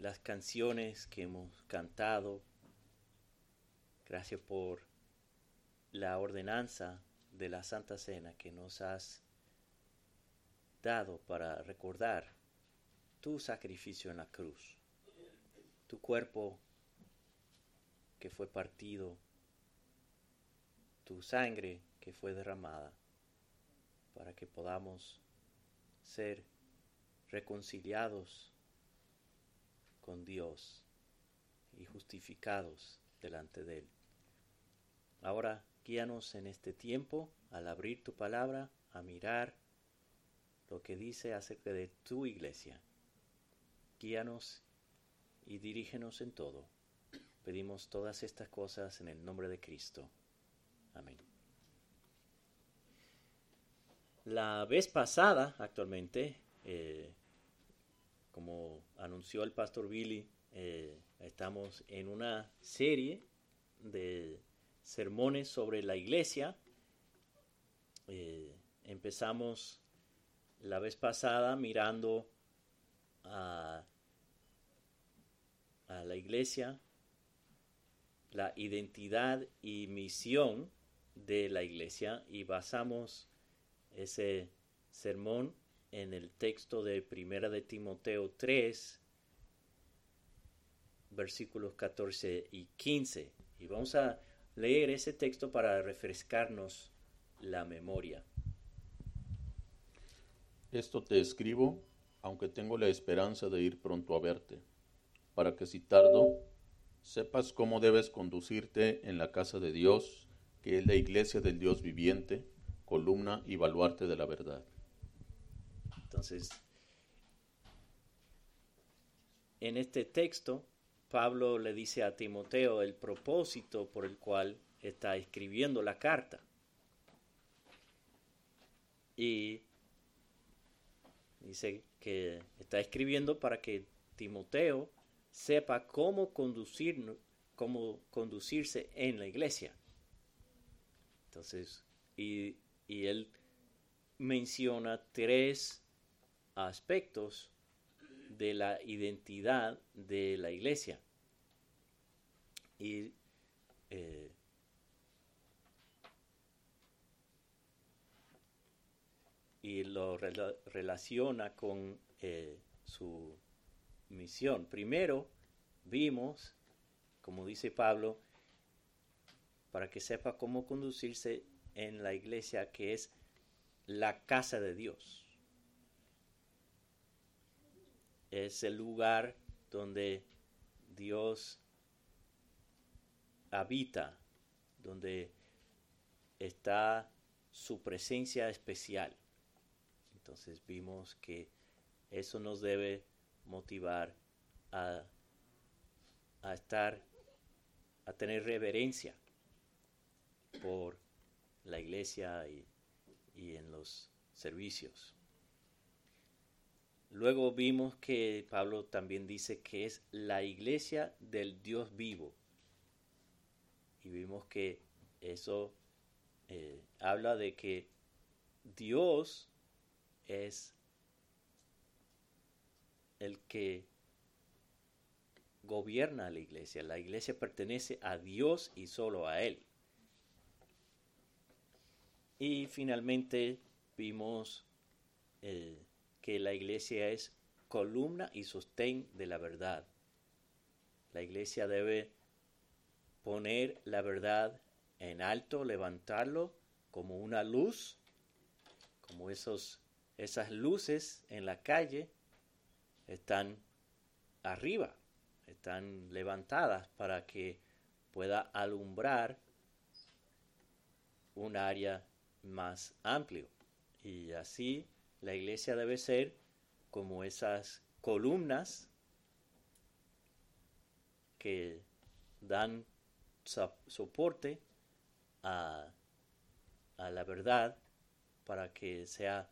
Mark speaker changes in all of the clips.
Speaker 1: las canciones que hemos cantado. Gracias por la ordenanza de la Santa Cena que nos has dado para recordar tu sacrificio en la cruz, tu cuerpo que fue partido, tu sangre que fue derramada, para que podamos ser reconciliados con Dios y justificados delante de Él. Ahora guíanos en este tiempo al abrir tu palabra, a mirar lo que dice acerca de tu iglesia. Guíanos y dirígenos en todo. Pedimos todas estas cosas en el nombre de Cristo. Amén. La vez pasada, actualmente, eh, como anunció el pastor Billy, eh, estamos en una serie de sermones sobre la iglesia. Eh, empezamos la vez pasada mirando a, a la iglesia, la identidad y misión de la iglesia y basamos ese sermón en el texto de Primera de Timoteo 3, versículos 14 y 15. Y vamos a leer ese texto para refrescarnos la memoria.
Speaker 2: Esto te escribo, aunque tengo la esperanza de ir pronto a verte, para que si tardo, sepas cómo debes conducirte en la casa de Dios, que es la iglesia del Dios viviente, columna y baluarte de la verdad.
Speaker 1: Entonces, en este texto, Pablo le dice a Timoteo el propósito por el cual está escribiendo la carta. Y dice que está escribiendo para que Timoteo sepa cómo, conducir, cómo conducirse en la iglesia. Entonces, y, y él menciona tres aspectos de la identidad de la iglesia. Y eh, y lo relaciona con eh, su misión. Primero, vimos, como dice Pablo, para que sepa cómo conducirse en la iglesia que es la casa de Dios es el lugar donde Dios habita, donde está su presencia especial. Entonces vimos que eso nos debe motivar a, a estar, a tener reverencia por la iglesia y, y en los servicios. Luego vimos que Pablo también dice que es la iglesia del Dios vivo. Y vimos que eso eh, habla de que Dios es el que gobierna la iglesia. La iglesia pertenece a Dios y solo a Él. Y finalmente vimos eh, que la iglesia es columna y sostén de la verdad. La iglesia debe poner la verdad en alto, levantarlo como una luz, como esos, esas luces en la calle están arriba, están levantadas para que pueda alumbrar un área más amplio. Y así la iglesia debe ser como esas columnas que dan soporte a, la verdad para que sea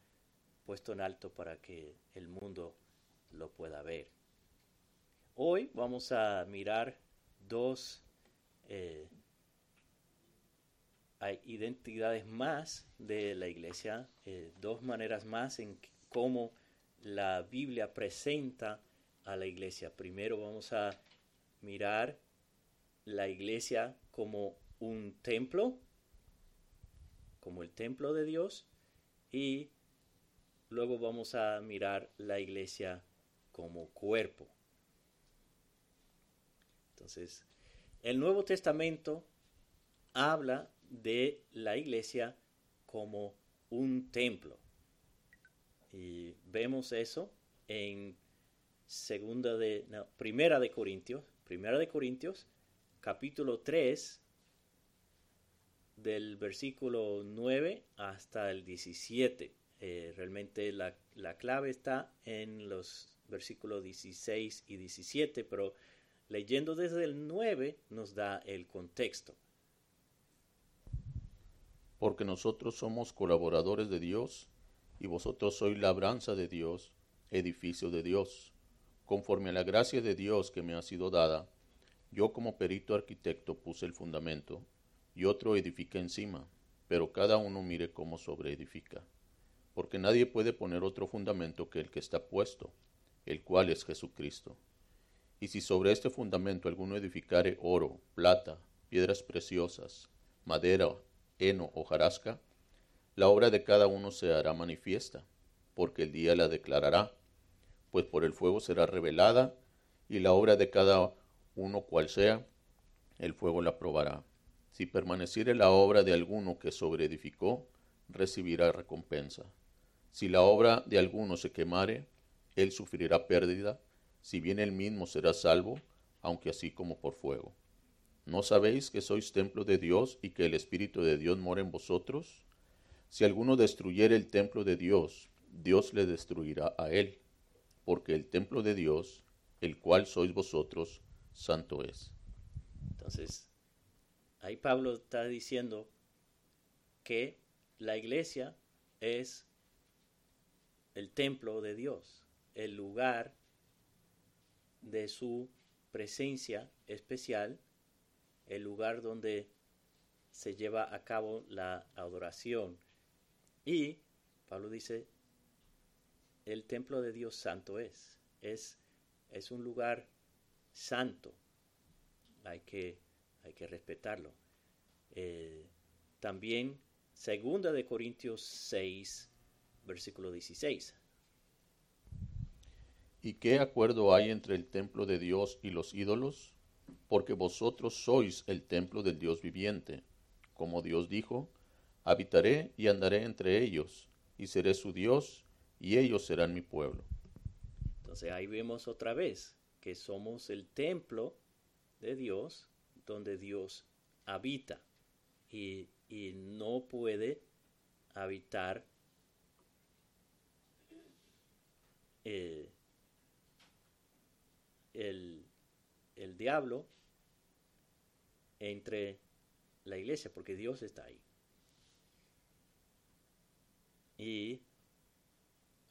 Speaker 1: puesto en alto para que el mundo lo pueda ver. Hoy vamos a mirar dos eh, hay identidades más de la iglesia, eh, dos maneras más en cómo la Biblia presenta a la iglesia. Primero vamos a mirar la iglesia como un templo, como el templo de Dios, y luego vamos a mirar la iglesia como cuerpo. Entonces, el Nuevo Testamento habla de la iglesia como un templo. Y vemos eso en segunda de, primera de Corintios, capítulo 3, del versículo 9 hasta el 17. Eh, realmente la, clave está en los versículos 16 y 17, pero leyendo desde el 9 nos da el contexto.
Speaker 2: Porque nosotros somos colaboradores de Dios y vosotros sois labranza de Dios, edificio de Dios. Conforme a la gracia de Dios que me ha sido dada, yo como perito arquitecto puse el fundamento y otro edifica encima, pero cada uno mire cómo sobreedifica. Porque nadie puede poner otro fundamento que el que está puesto, el cual es Jesucristo. Y si sobre este fundamento alguno edificare oro, plata, piedras preciosas, madera, heno o jarasca, la obra de cada uno se hará manifiesta, porque el día la declarará, pues por el fuego será revelada, y la obra de cada uno cual sea, el fuego la probará. Si permaneciere la obra de alguno que sobreedificó, recibirá recompensa. Si la obra de alguno se quemare, él sufrirá pérdida, si bien él mismo será salvo, aunque así como por fuego. ¿No sabéis que sois templo de Dios y que el Espíritu de Dios mora en vosotros? Si alguno destruyere el templo de Dios, Dios le destruirá a él, porque el templo de Dios, el cual sois vosotros, santo es.
Speaker 1: Entonces, ahí Pablo está diciendo que la iglesia es el templo de Dios, el lugar de su presencia especial, el lugar donde se lleva a cabo la adoración. Y Pablo dice, el templo de Dios santo es, es, es un lugar santo, hay que hay que respetarlo. Eh, también segunda de Corintios 6, versículo 16.
Speaker 2: ¿Y qué acuerdo hay entre el templo de Dios y los ídolos? Porque vosotros sois el templo del Dios viviente. Como Dios dijo, habitaré y andaré entre ellos, y seré su Dios, y ellos serán mi pueblo.
Speaker 1: Entonces ahí vemos otra vez que somos el templo de Dios donde Dios habita y, no puede habitar eh, el, el diablo entre la iglesia, porque Dios está ahí. Y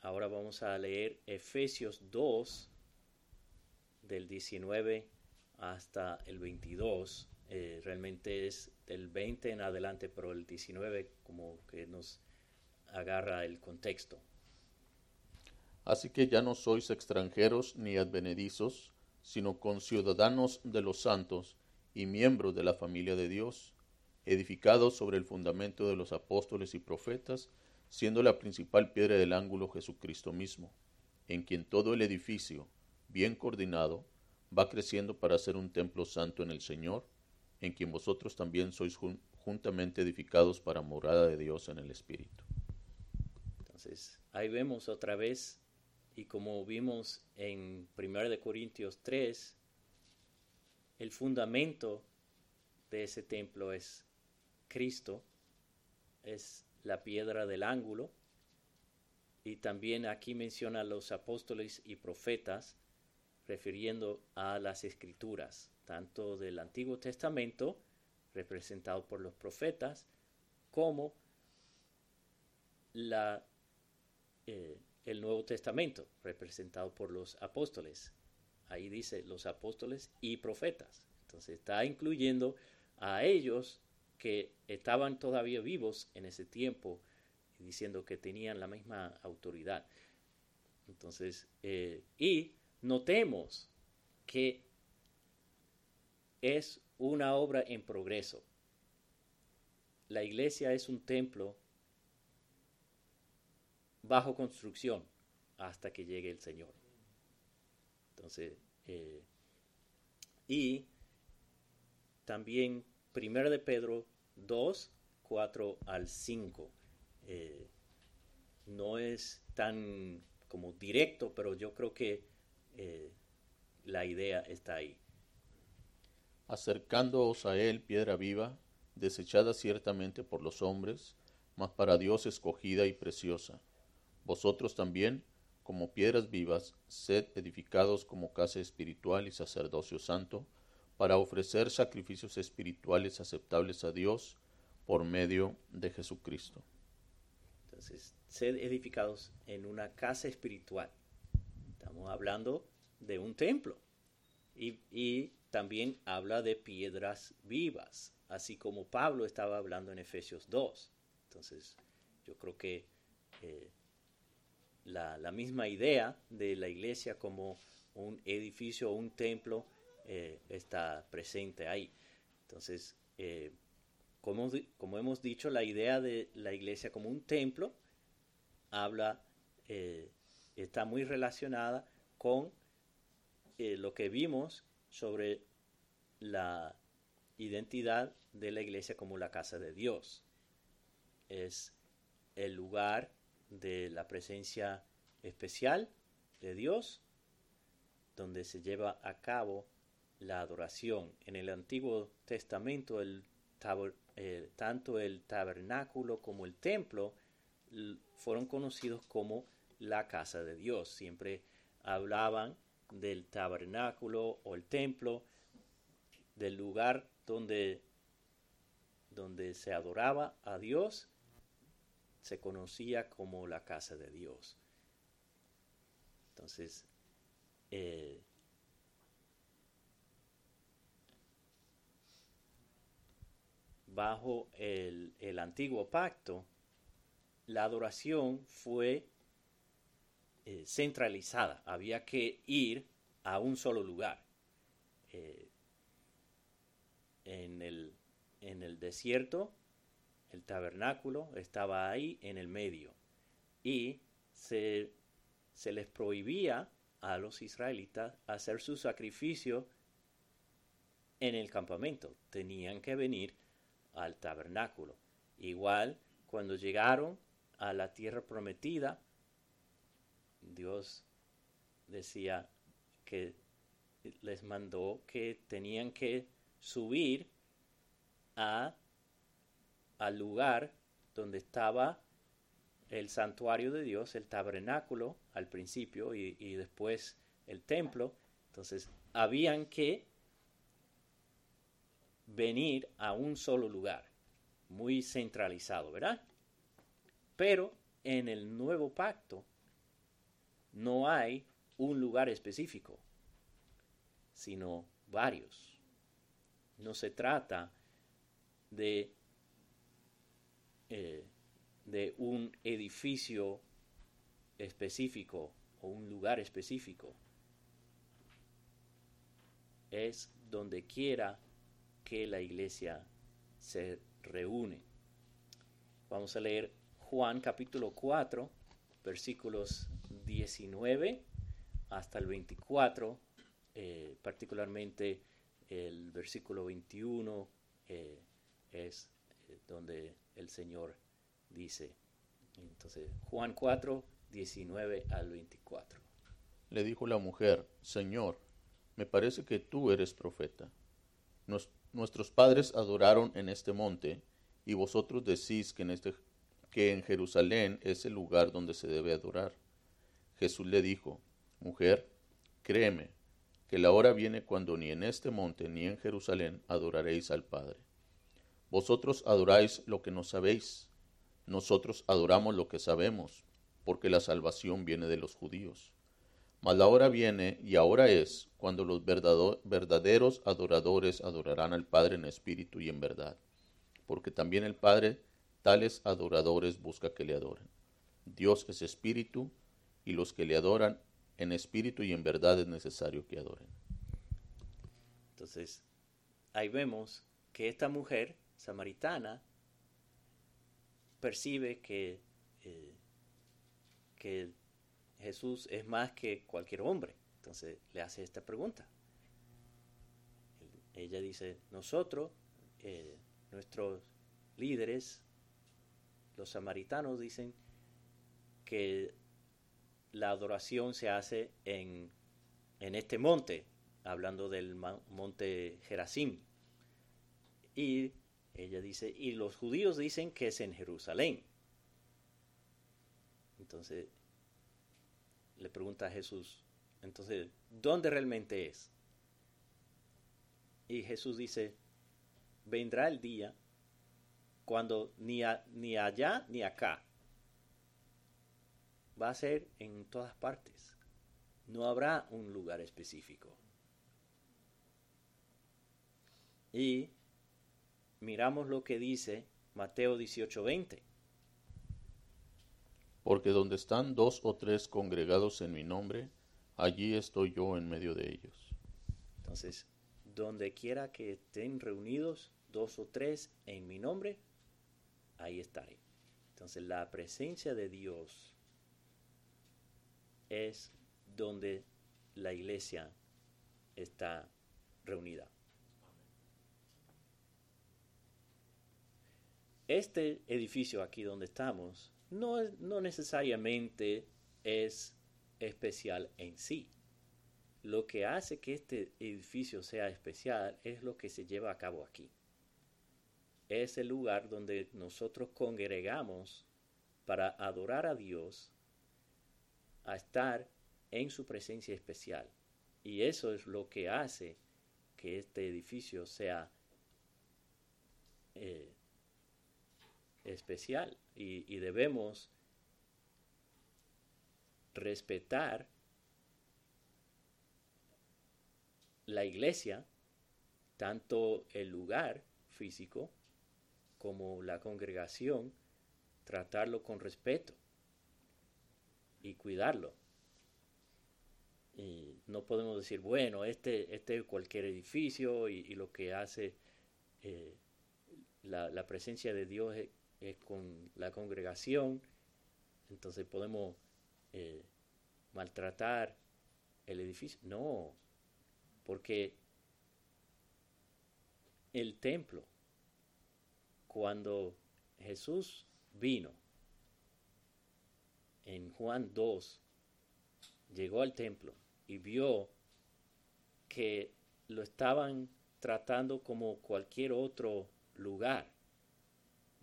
Speaker 1: ahora vamos a leer Efesios 2, del 19 hasta el 22. Eh, realmente es del 20 en adelante, pero el 19 como que nos agarra el contexto.
Speaker 2: Así que ya no sois extranjeros ni advenedizos, sino conciudadanos de los santos y miembros de la familia de Dios, edificados sobre el fundamento de los apóstoles y profetas, siendo la principal piedra del ángulo Jesucristo mismo, en quien todo el edificio, bien coordinado, va creciendo para ser un templo santo en el Señor, en quien vosotros también sois juntamente edificados para morada de Dios en el Espíritu.
Speaker 1: Entonces, ahí vemos otra vez, y como vimos en 1 de Corintios 3, el fundamento de ese templo es Cristo, es la piedra del ángulo, y también aquí menciona los apóstoles y profetas, refiriendo a las escrituras, tanto del Antiguo Testamento, representado por los profetas, como la, eh, el Nuevo Testamento, representado por los apóstoles. Ahí dice los apóstoles y profetas. Entonces está incluyendo a ellos que estaban todavía vivos en ese tiempo, diciendo que tenían la misma autoridad. Entonces, eh, y notemos que es una obra en progreso. La iglesia es un templo bajo construcción hasta que llegue el Señor. Entonces, eh, y también Primero de Pedro 2, 4 al 5. Eh, no es tan como directo, pero yo creo que eh, la idea está ahí.
Speaker 2: Acercándoos a él, piedra viva, desechada ciertamente por los hombres, mas para Dios escogida y preciosa. Vosotros también, como piedras vivas, sed edificados como casa espiritual y sacerdocio santo, para ofrecer sacrificios espirituales aceptables a Dios por medio de Jesucristo.
Speaker 1: Entonces, sed edificados en una casa espiritual. Estamos hablando de un templo. Y, también habla de piedras vivas, así como Pablo estaba hablando en Efesios 2. Entonces, yo creo que eh, la, misma idea de la iglesia como un edificio o un templo eh, está presente ahí. Entonces, eh, como, como, hemos dicho, la idea de la iglesia como un templo habla, está muy relacionada con eh, lo que vimos sobre la identidad de la iglesia como la casa de Dios. Es el lugar de la presencia especial de Dios, donde se lleva a cabo la adoración. En el Antiguo Testamento, el eh, tanto el tabernáculo como el templo fueron conocidos como la casa de Dios. Siempre hablaban del tabernáculo o el templo, del lugar donde, donde se adoraba a Dios, se conocía como la casa de Dios. Entonces, eh, bajo el, el, antiguo pacto, la adoración fue eh, centralizada, había que ir a un solo lugar. Eh, en, el, en el desierto, el tabernáculo estaba ahí en el medio y se, se les prohibía a los israelitas hacer su sacrificio en el campamento. Tenían que venir al tabernáculo. Igual, cuando llegaron a la tierra prometida, Dios decía que les mandó que tenían que subir a, al lugar donde estaba el santuario de Dios, el tabernáculo al principio y, después el templo. Entonces, habían que venir a un solo lugar, muy centralizado, ¿verdad? Pero en el nuevo pacto, no hay un lugar específico, sino varios. No se trata de, de un edificio específico o un lugar específico. Es donde quiera que la iglesia se reúne. Vamos a leer Juan capítulo 4, versículos 19 hasta el 24, eh, particularmente el versículo 21 eh, es eh, donde el Señor dice. Entonces, Juan 4, 19 al 24.
Speaker 2: Le dijo la mujer, Señor, me parece que tú eres profeta. nuestros padres adoraron en este monte, y vosotros decís que en, este, que en Jerusalén es el lugar donde se debe adorar. Jesús le dijo, Mujer, créeme, que la hora viene cuando ni en este monte ni en Jerusalén adoraréis al Padre. Vosotros adoráis lo que no sabéis, nosotros adoramos lo que sabemos, porque la salvación viene de los judíos. Mas la hora viene y ahora es cuando los verdaderos adoradores adorarán al Padre en espíritu y en verdad, porque también el Padre tales adoradores busca que le adoren. Dios es espíritu, y los que le adoran En espíritu y en verdad es necesario que adoren.
Speaker 1: Entonces, ahí vemos que esta mujer samaritana percibe que, eh, que Jesús es más que cualquier hombre. Entonces le hace esta pregunta. Ella dice, nosotros, eh, nuestros líderes, los samaritanos, dicen que la adoración se hace en, en este monte, hablando del monte Gerazim. Y ella dice, y los judíos dicen que es en Jerusalén. Entonces le pregunta a Jesús, entonces, ¿dónde realmente es? Y Jesús dice, vendrá el día cuando ni, ni allá ni acá va a ser en todas partes. No habrá un lugar específico. Y miramos lo que dice Mateo 18:20.
Speaker 2: Porque donde están dos o tres congregados en mi nombre, allí estoy yo en medio de ellos.
Speaker 1: Entonces, donde quiera que estén reunidos dos o tres en mi nombre, ahí estaré. Entonces, la presencia de Dios es donde la iglesia está reunida. Este edificio aquí donde estamos no, no necesariamente es especial en sí. Lo que hace que este edificio sea especial es lo que se lleva a cabo aquí. Es el lugar donde nosotros congregamos para adorar a Dios, a estar en su presencia especial. Y eso es lo que hace que este edificio sea eh, especial y, debemos respetar la iglesia, tanto el lugar físico como la congregación, tratarlo con respeto y cuidarlo. Y no podemos decir, bueno, este, este es cualquier edificio y, lo que hace eh, la, la, presencia de Dios es, es con la congregación, entonces podemos eh, maltratar el edificio. No, porque el templo, cuando Jesús vino en Juan 2, llegó al templo y vio que lo estaban tratando como cualquier otro lugar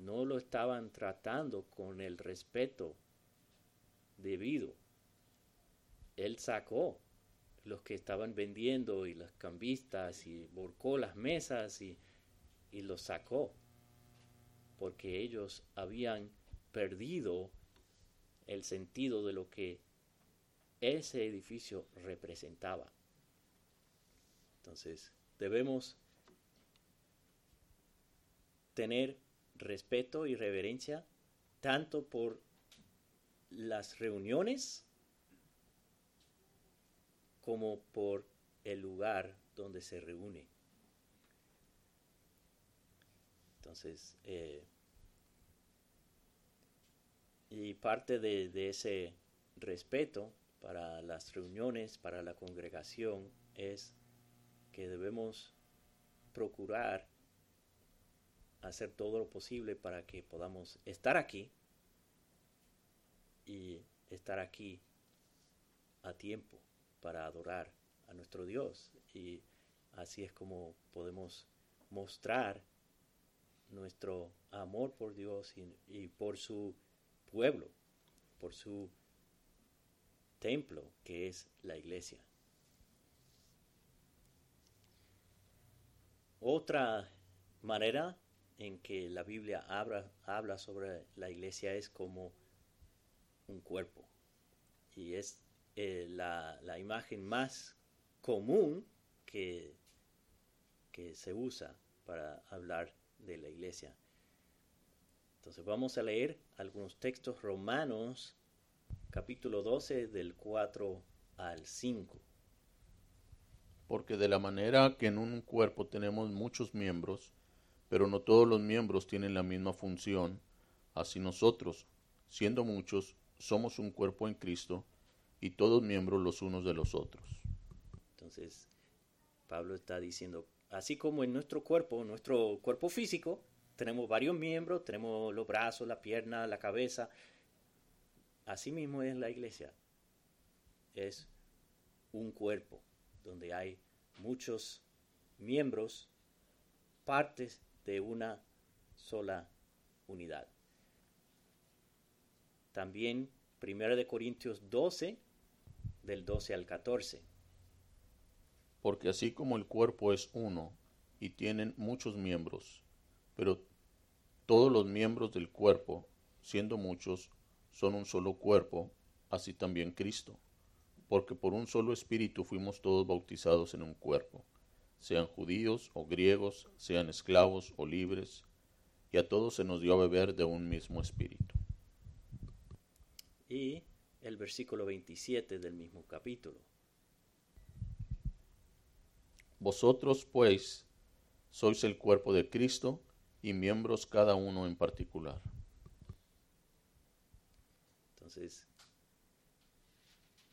Speaker 1: no lo estaban tratando con el respeto debido. Él sacó los que estaban vendiendo y las cambistas y volcó las mesas y, y los sacó porque ellos habían perdido el sentido de lo que ese edificio representaba. Entonces, debemos tener respeto y reverencia tanto por las reuniones como por el lugar donde se reúne. Entonces, eh, y parte de, de, ese respeto para las reuniones, para la congregación, es que debemos procurar hacer todo lo posible para que podamos estar aquí y estar aquí a tiempo para adorar a nuestro Dios. Y así es como podemos mostrar nuestro amor por Dios y, por su pueblo, por su templo que es la iglesia. Otra manera en que la Biblia habla, habla sobre la iglesia es como un cuerpo. Y es eh, la, imagen más común que, que se usa para hablar de la iglesia. Entonces vamos a leer algunos textos romanos, capítulo 12, del 4 al 5.
Speaker 2: Porque de la manera que en un cuerpo tenemos muchos miembros, pero no todos los miembros tienen la misma función, así nosotros, siendo muchos, somos un cuerpo en Cristo y todos miembros los unos de los otros.
Speaker 1: Entonces, Pablo está diciendo, así como en nuestro cuerpo, nuestro cuerpo físico, tenemos varios miembros, tenemos los brazos, la pierna, la cabeza, así mismo es la iglesia. Es un cuerpo donde hay muchos miembros, partes de una sola unidad. También 1 de Corintios 12, del 12 al 14.
Speaker 2: Porque así como el cuerpo es uno y tienen muchos miembros, pero todos los miembros del cuerpo, siendo muchos, son un solo cuerpo, así también Cristo. Porque por un solo espíritu fuimos todos bautizados en un cuerpo sean judíos o griegos, sean esclavos o libres, y a todos se nos dio a beber de un mismo espíritu.
Speaker 1: Y el versículo 27 del mismo capítulo.
Speaker 2: Vosotros, pues, sois el cuerpo de Cristo y miembros cada uno en particular.
Speaker 1: Entonces,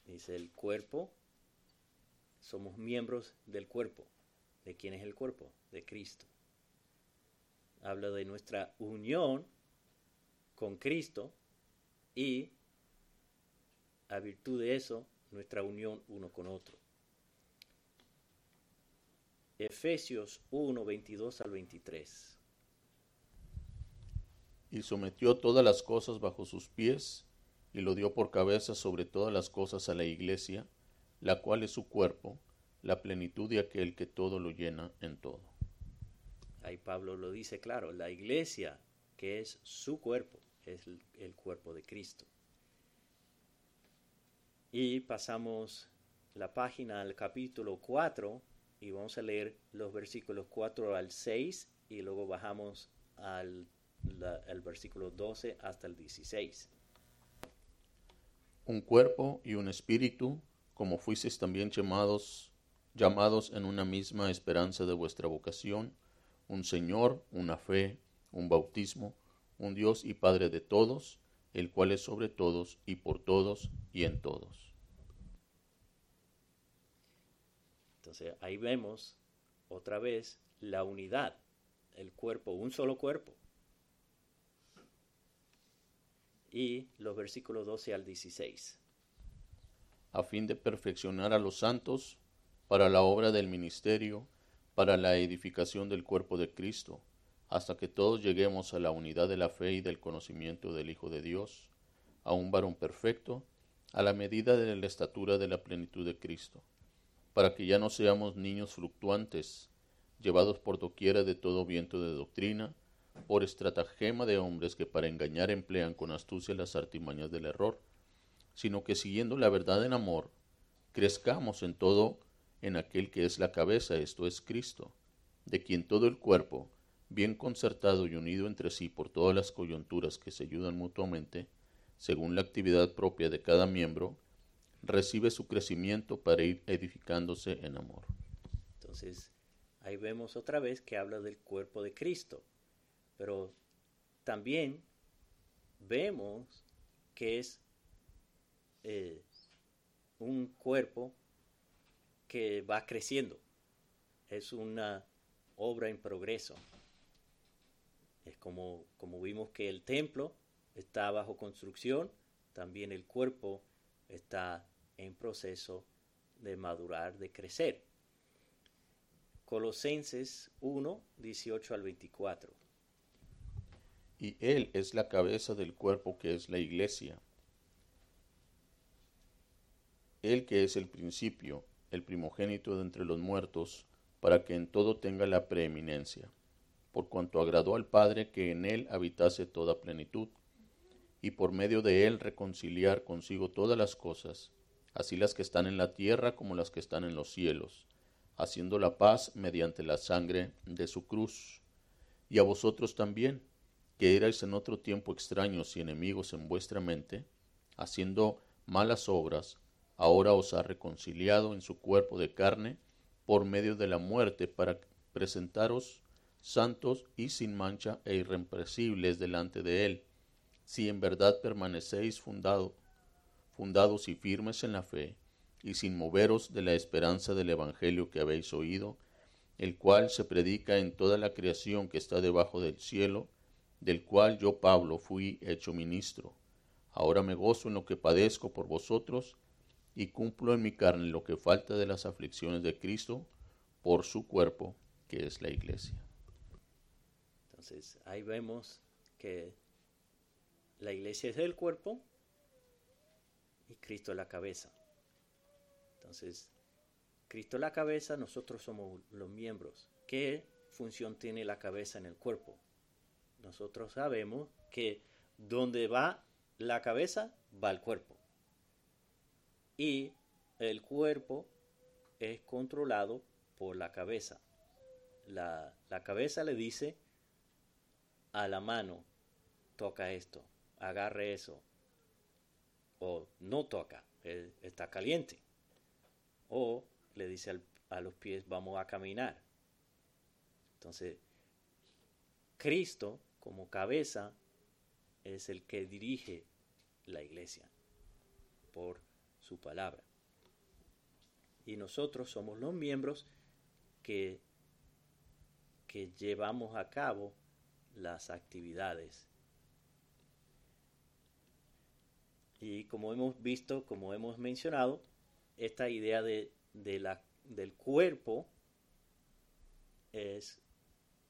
Speaker 1: dice el cuerpo, somos miembros del cuerpo. ¿De quién es el cuerpo? De Cristo. Habla de nuestra unión con Cristo y a virtud de eso, nuestra unión uno con otro. Efesios 1, 22 al 23.
Speaker 2: Y sometió todas las cosas bajo sus pies, y lo dio por cabeza sobre todas las cosas a la iglesia, la cual es su cuerpo, la plenitud de aquel que todo lo llena en todo.
Speaker 1: Ahí Pablo lo dice claro, la iglesia, que es su cuerpo, es el, cuerpo de Cristo. Y pasamos la página al capítulo 4 y vamos a leer los versículos 4 al 6 y luego bajamos al el versículo 12 hasta el 16.
Speaker 2: Un cuerpo y un espíritu, como fuisteis también llamados llamados en una misma esperanza de vuestra vocación, un Señor, una fe, un bautismo, un Dios y Padre de todos, el cual es sobre todos y por todos y en todos.
Speaker 1: Entonces ahí vemos otra vez la unidad, el cuerpo, un solo cuerpo. Y los versículos 12 al 16.
Speaker 2: A fin de perfeccionar a los santos, para la obra del ministerio, para la edificación del cuerpo de Cristo, hasta que todos lleguemos a la unidad de la fe y del conocimiento del Hijo de Dios, a un varón perfecto, a la medida de la estatura de la plenitud de Cristo, para que ya no seamos niños fluctuantes, llevados por doquiera de todo viento de doctrina, por estratagema de hombres que para engañar emplean con astucia las artimañas del error, sino que siguiendo la verdad en amor, crezcamos en todo en aquel que es la cabeza, esto es Cristo, de quien todo el cuerpo, bien concertado y unido entre sí por todas las coyunturas que se ayudan mutuamente, según la actividad propia de cada miembro, recibe su crecimiento para ir edificándose en amor.
Speaker 1: Entonces, ahí vemos otra vez que habla del cuerpo de Cristo, pero también vemos que es eh, un cuerpo que va creciendo. Es una obra en progreso. Es como, como vimos que el templo está bajo construcción, también el cuerpo está en proceso de madurar, de crecer. Colosenses 1, 18 al 24.
Speaker 2: Y Él es la cabeza del cuerpo que es la iglesia. Él que es el principio, el primogénito de entre los muertos, para que en todo tenga la preeminencia, por cuanto agradó al Padre que en él habitase toda plenitud, y por medio de él reconciliar consigo todas las cosas, así las que están en la tierra como las que están en los cielos, haciendo la paz mediante la sangre de su cruz. Y a vosotros también, que erais en otro tiempo extraños y enemigos en vuestra mente, haciendo malas obras, ahora os ha reconciliado en su cuerpo de carne por medio de la muerte para presentaros santos y sin mancha e irrepresibles delante de él, si en verdad permanecéis fundado, fundados y firmes en la fe, y sin moveros de la esperanza del Evangelio que habéis oído, el cual se predica en toda la creación que está debajo del cielo, del cual yo Pablo fui hecho ministro. Ahora me gozo en lo que padezco por vosotros, y cumplo en mi carne lo que falta de las aflicciones de Cristo por su cuerpo, que es la iglesia.
Speaker 1: Entonces ahí vemos que la iglesia es el cuerpo y Cristo la cabeza. Entonces, Cristo la cabeza, nosotros somos los miembros. ¿Qué función tiene la cabeza en el cuerpo? Nosotros sabemos que donde va la cabeza, va el cuerpo. Y el cuerpo es controlado por la cabeza. La, la cabeza le dice a la mano, toca esto, agarre eso, o no toca, está caliente, o le dice a los pies, vamos a caminar. Entonces, Cristo como cabeza es el que dirige la iglesia por su palabra. Y nosotros somos los miembros que, que llevamos a cabo las actividades. Y como hemos visto, como hemos mencionado, esta idea de, la, del cuerpo es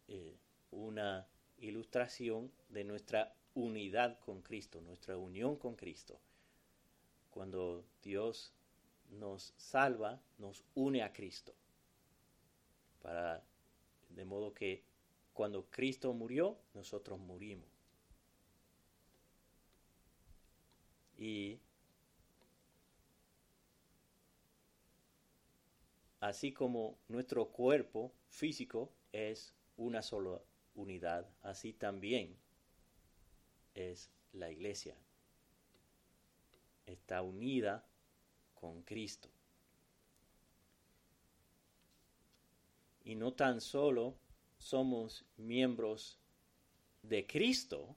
Speaker 1: eh, una ilustración de nuestra unidad con Cristo, nuestra unión con Cristo. Cuando Dios nos salva, nos une a Cristo. Para, de modo que cuando Cristo murió, nosotros murimos. Y así como nuestro cuerpo físico es una sola unidad, así también es la iglesia. Está unida con Cristo. Y no tan solo somos miembros de Cristo,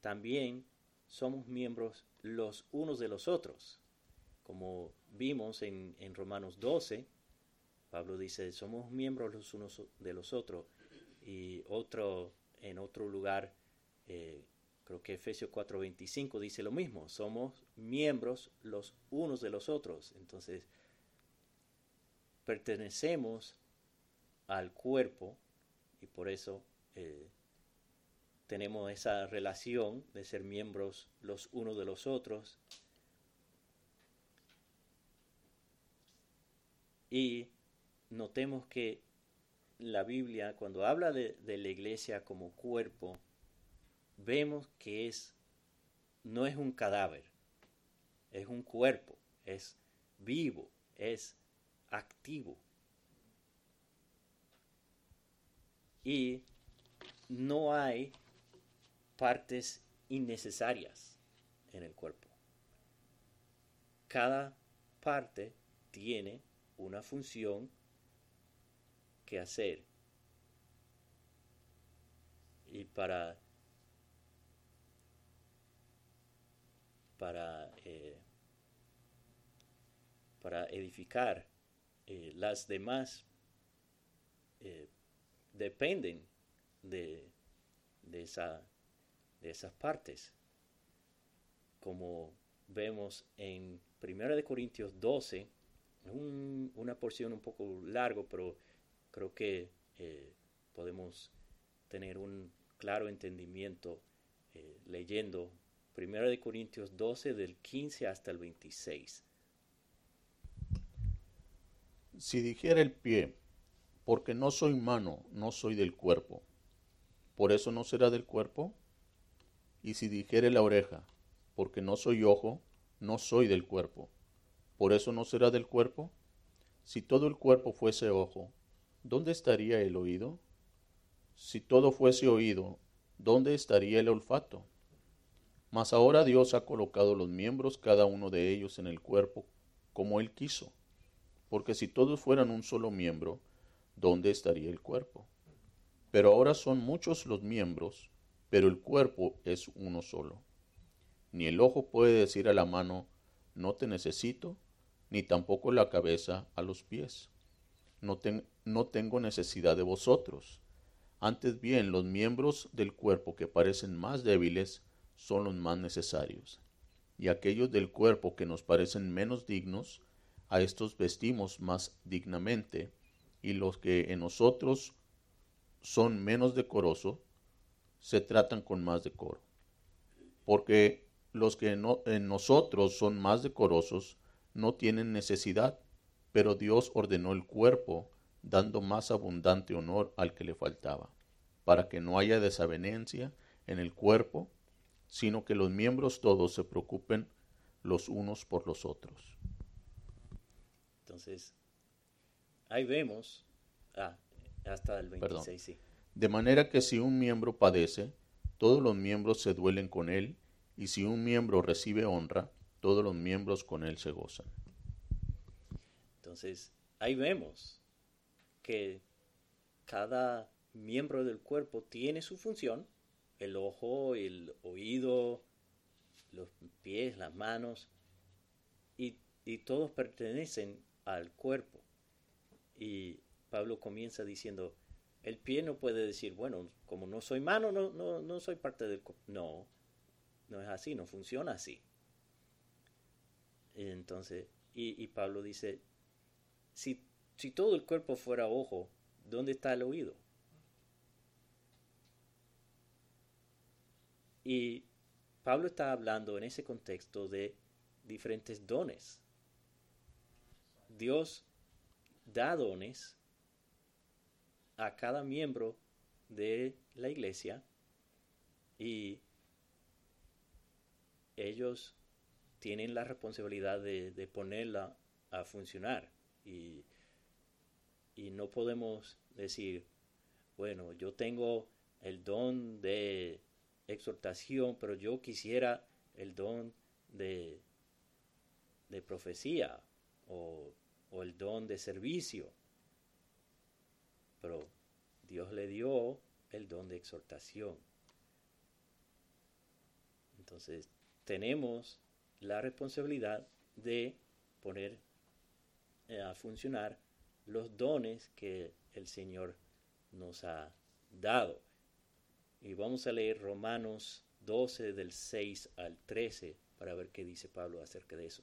Speaker 1: también somos miembros los unos de los otros. Como vimos en, Romanos 12, Pablo dice, somos miembros los unos de los otros. Y otro, en otro lugar, eh, creo que Efesios 4:25 dice lo mismo, somos miembros los unos de los otros. Entonces, pertenecemos al cuerpo y por eso eh, tenemos esa relación de ser miembros los unos de los otros. Y notemos que la Biblia, cuando habla de, de, la iglesia como cuerpo, vemos que es, no es un cadáver, es un cuerpo, es vivo, es activo. y no hay partes innecesarias en el cuerpo. Cada parte tiene una función que hacer. Y para, para, eh, para edificar eh, las demás eh, dependen de, de, esa, de esas partes. Como vemos en 1 Corintios 12, una porción un poco largo, pero creo que podemos tener un claro entendimiento leyendo 1 Corintios 12 del 15 hasta el 26.
Speaker 2: Si dijera el pie, porque no soy mano, no soy del cuerpo. ¿Por eso no será del cuerpo? Y si dijere la oreja, porque no soy ojo, no soy del cuerpo. ¿Por eso no será del cuerpo? Si todo el cuerpo fuese ojo, ¿dónde estaría el oído? Si todo fuese oído, ¿dónde estaría el olfato? Mas ahora Dios ha colocado los miembros, cada uno de ellos, en el cuerpo como Él quiso. Porque si todos fueran un solo miembro, ¿dónde estaría el cuerpo? Pero ahora son muchos los miembros, pero el cuerpo es uno solo. Ni el ojo puede decir a la mano, no te necesito, ni tampoco la cabeza a los pies. No, no tengo necesidad de vosotros. Antes bien, los miembros del cuerpo que parecen más débiles son los más necesarios. Y aquellos del cuerpo que nos parecen menos dignos, a estos vestimos más dignamente, y los que en nosotros son menos decorosos, se tratan con más decoro. Porque los que en nosotros son más decorosos no tienen necesidad, pero Dios ordenó el cuerpo, dando más abundante honor al que le faltaba, para que no haya desavenencia en el cuerpo, sino que los miembros todos se preocupen los unos por los otros.
Speaker 1: Entonces, ahí vemos, ah, hasta el 26, sí.
Speaker 2: De manera que si un miembro padece, todos los miembros se duelen con él, y si un miembro recibe honra, todos los miembros con él se gozan.
Speaker 1: Entonces, ahí vemos que cada miembro del cuerpo tiene su función, el ojo, el oído, los pies, las manos, y, y todos pertenecen al cuerpo. Y Pablo comienza diciendo, el pie no puede decir, bueno, como no soy mano, no, no, no soy parte del cuerpo. No, no es así, no funciona así. Entonces, y, Pablo dice, si, si todo el cuerpo fuera ojo, ¿dónde está el oído? Y Pablo está hablando en ese contexto de diferentes dones. Dios da dones a cada miembro de la iglesia y ellos tienen la responsabilidad de, ponerla a funcionar y, y, no podemos decir, bueno, yo tengo el don de exhortación, pero yo quisiera el don de, de profecía o, o el don de servicio pero Dios le dio el don de exhortación. Entonces, tenemos la responsabilidad de poner eh, a funcionar los dones que el Señor nos ha dado. Y vamos a leer Romanos 12 del 6 al 13 para ver qué dice Pablo acerca de eso.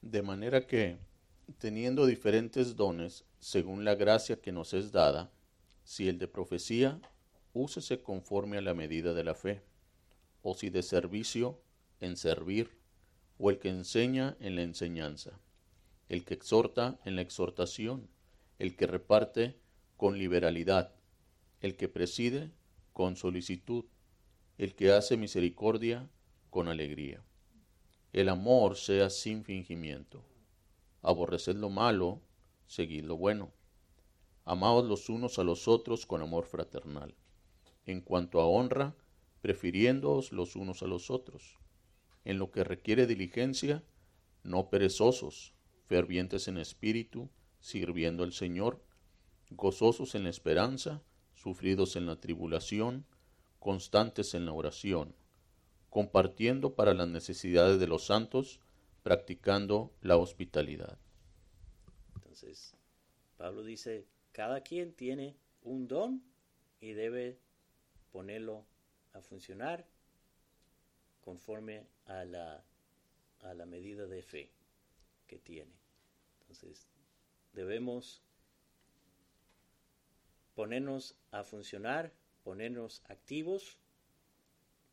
Speaker 2: De manera que teniendo diferentes dones según la gracia que nos es dada, si el de profecía, úsese conforme a la medida de la fe, o si de servicio, en servir, o el que enseña en la enseñanza, el que exhorta en la exhortación, el que reparte con liberalidad, el que preside con solicitud, el que hace misericordia con alegría. El amor sea sin fingimiento aborreced lo malo, seguid lo bueno. Amaos los unos a los otros con amor fraternal. En cuanto a honra, prefiriéndoos los unos a los otros. En lo que requiere diligencia, no perezosos, fervientes en espíritu, sirviendo al Señor, gozosos en la esperanza, sufridos en la tribulación, constantes en la oración, compartiendo para las necesidades de los santos, practicando la hospitalidad.
Speaker 1: Entonces, Pablo dice, cada quien tiene un don y debe ponerlo a funcionar conforme a la, medida de fe que tiene. Entonces, debemos ponernos a funcionar, ponernos activos,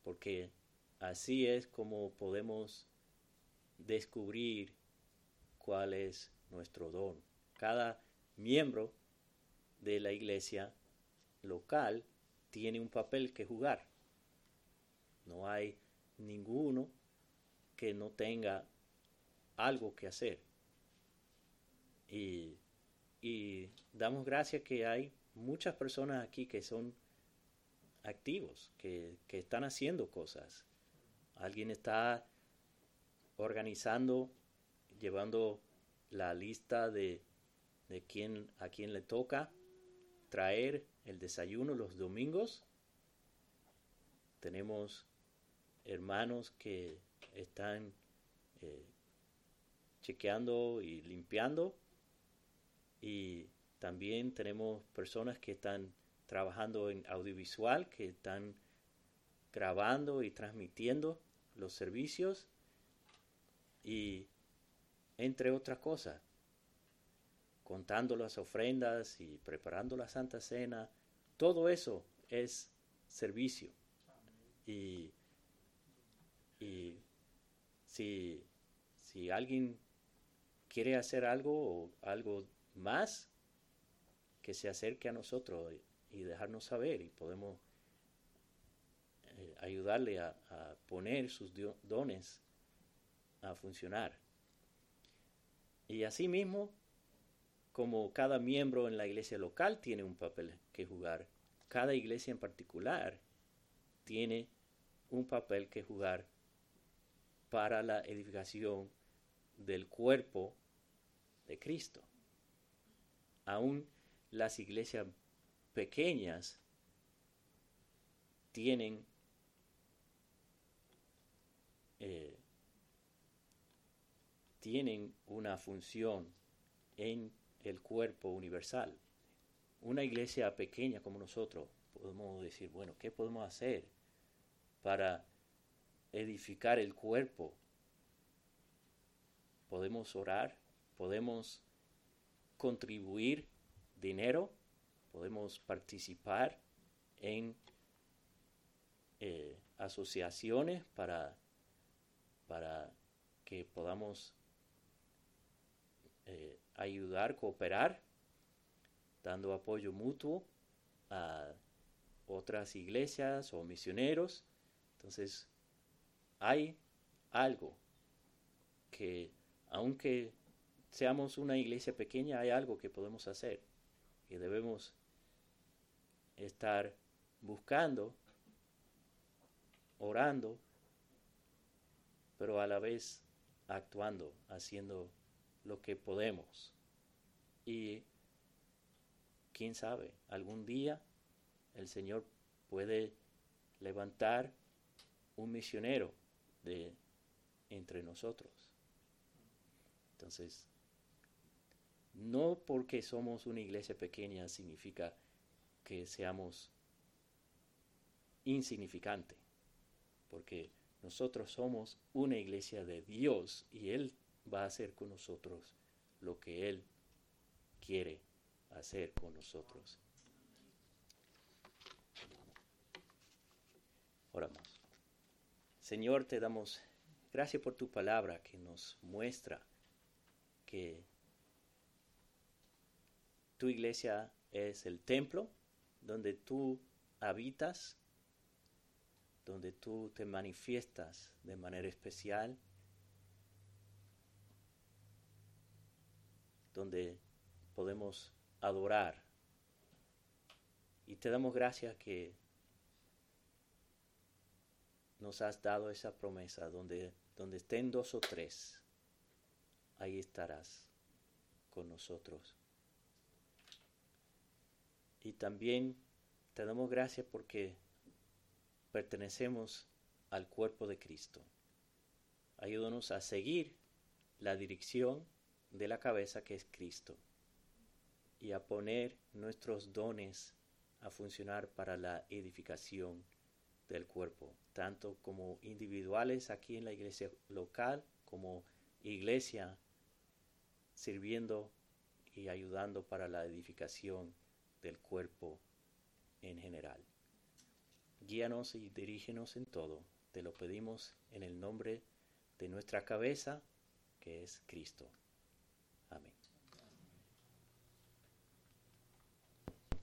Speaker 1: porque así es como podemos descubrir cuál es nuestro don. Cada miembro de la iglesia local tiene un papel que jugar. No hay ninguno que no tenga algo que hacer. Y, damos gracias que hay muchas personas aquí que son activos, que, que están haciendo cosas. Alguien está organizando, llevando la lista de, de quién, a quién le toca traer el desayuno los domingos. Tenemos hermanos que están eh, chequeando y limpiando y también tenemos personas que están trabajando en audiovisual, que están grabando y transmitiendo los servicios y entre otras cosas, contando las ofrendas y preparando la Santa Cena, todo eso es servicio. Y, y si, si alguien quiere hacer algo o algo más, que se acerque a nosotros y dejarnos saber y podemos eh, ayudarle a, poner sus dones a funcionar. Y asimismo, como cada miembro en la iglesia local tiene un papel que jugar, cada iglesia en particular tiene un papel que jugar para la edificación del cuerpo de Cristo. Aún las iglesias pequeñas tienen eh, tienen una función en el cuerpo universal. Una iglesia pequeña como nosotros, podemos decir, bueno, ¿qué podemos hacer para edificar el cuerpo? Podemos orar, podemos contribuir dinero, podemos participar en eh, asociaciones para, para que podamos eh, ayudar, cooperar, dando apoyo mutuo a otras iglesias o misioneros. Entonces, hay algo que, aunque seamos una iglesia pequeña, hay algo que podemos hacer y debemos estar buscando, orando, pero a la vez actuando, haciendo lo que podemos. Y quién sabe, algún día el Señor puede levantar un misionero de entre nosotros. Entonces, no porque somos una iglesia pequeña significa que seamos insignificantes, porque nosotros somos una iglesia de Dios y Él va a hacer con nosotros lo que Él quiere hacer con nosotros. Oramos. Señor, te damos gracias por tu palabra que nos muestra que tu iglesia es el templo donde tú habitas, donde tú te manifiestas de manera especial, donde podemos adorar. Y te damos gracias que nos has dado esa promesa, donde, donde estén dos o tres, ahí estarás con nosotros. Y también te damos gracias porque pertenecemos al cuerpo de Cristo. Ayúdanos a seguir la dirección de la cabeza que es Cristo y a poner nuestros dones a funcionar para la edificación del cuerpo, tanto como individuales aquí en la iglesia local como iglesia sirviendo y ayudando para la edificación del cuerpo en general. Guíanos y dirígenos en todo. Te lo pedimos en el nombre de nuestra cabeza, que es Cristo.